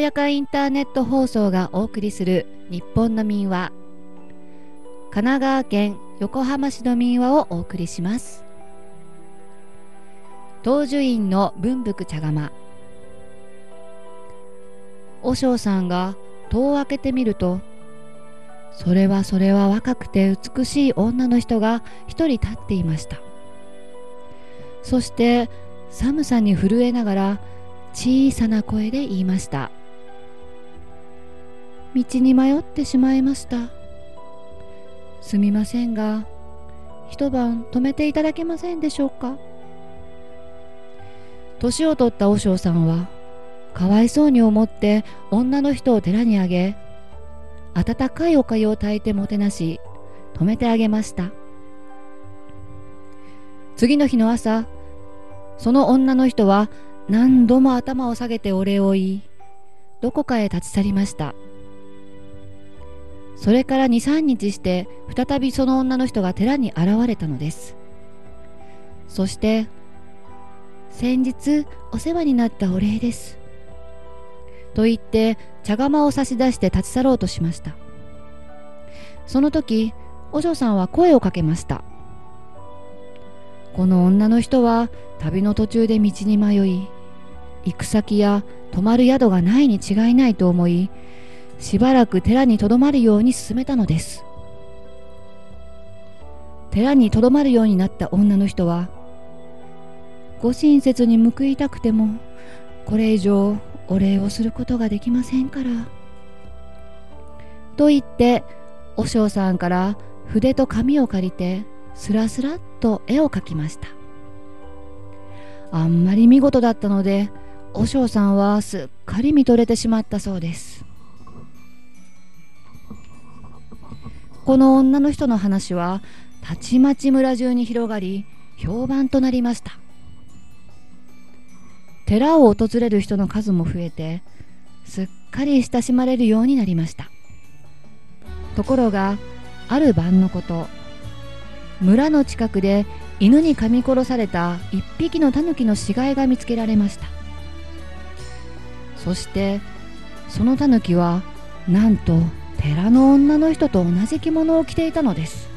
ややかインターネット放送がお送りする日本の民話。神奈川県横浜市の民話をお送りします。東樹院の文福茶釜。和尚さんが戸を開けてみるとそれはそれは若くて美しい女の人が一人立っていました。そして寒さに震えながら小さな声で言いました。道に迷ってしまいました。すみませんが一晩泊めていただけませんでしょうか？年を取った和尚さんはかわいそうに思って女の人を寺にあげ温かいおかゆを炊いてもてなし泊めてあげました。次の日の朝その女の人は何度も頭を下げてお礼を言いどこかへ立ち去りました。それから23日して再びその女の人が寺に現れたのです。そして先日お世話になったお礼です。と言って茶釜を差し出して立ち去ろうとしました。その時お嬢さんは声をかけました。この女の人は旅の途中で道に迷い行く先や泊まる宿がないに違いないと思いしばらく寺にとどまるように勧めたのです。寺にとどまるようになった女の人はご親切に報いたくてもこれ以上お礼をすることができませんからと言って和尚さんから筆と紙を借りてスラスラっと絵を描きました。あんまり見事だったので和尚さんはすっかり見とれてしまったそうです。この女の人の話はたちまち村中に広がり評判となりました。寺を訪れる人の数も増えてすっかり親しまれるようになりました。ところがある晩のこと村の近くで犬に噛み殺された一匹のタヌキの死骸が見つけられました。そしてそのタヌキはなんと寺の女の人と同じ着物を着ていたのです。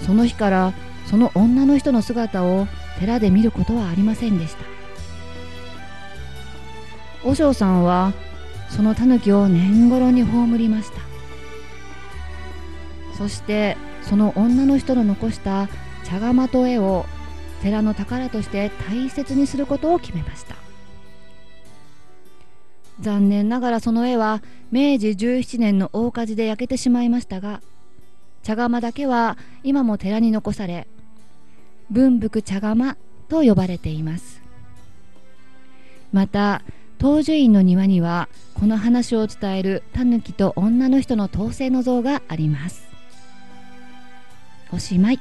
その日からその女の人の姿を寺で見ることはありませんでした。和尚さんはそのタヌキを年頃に葬りました。そしてその女の人の残した茶釜と絵を寺の宝として大切にすることを決めました。残念ながらその絵は明治17年の大火事で焼けてしまいましたが茶釜だけは今も寺に残され文福茶釜と呼ばれています。また東樹院の庭にはこの話を伝えるタヌキと女の人の統制の像があります。おしまい。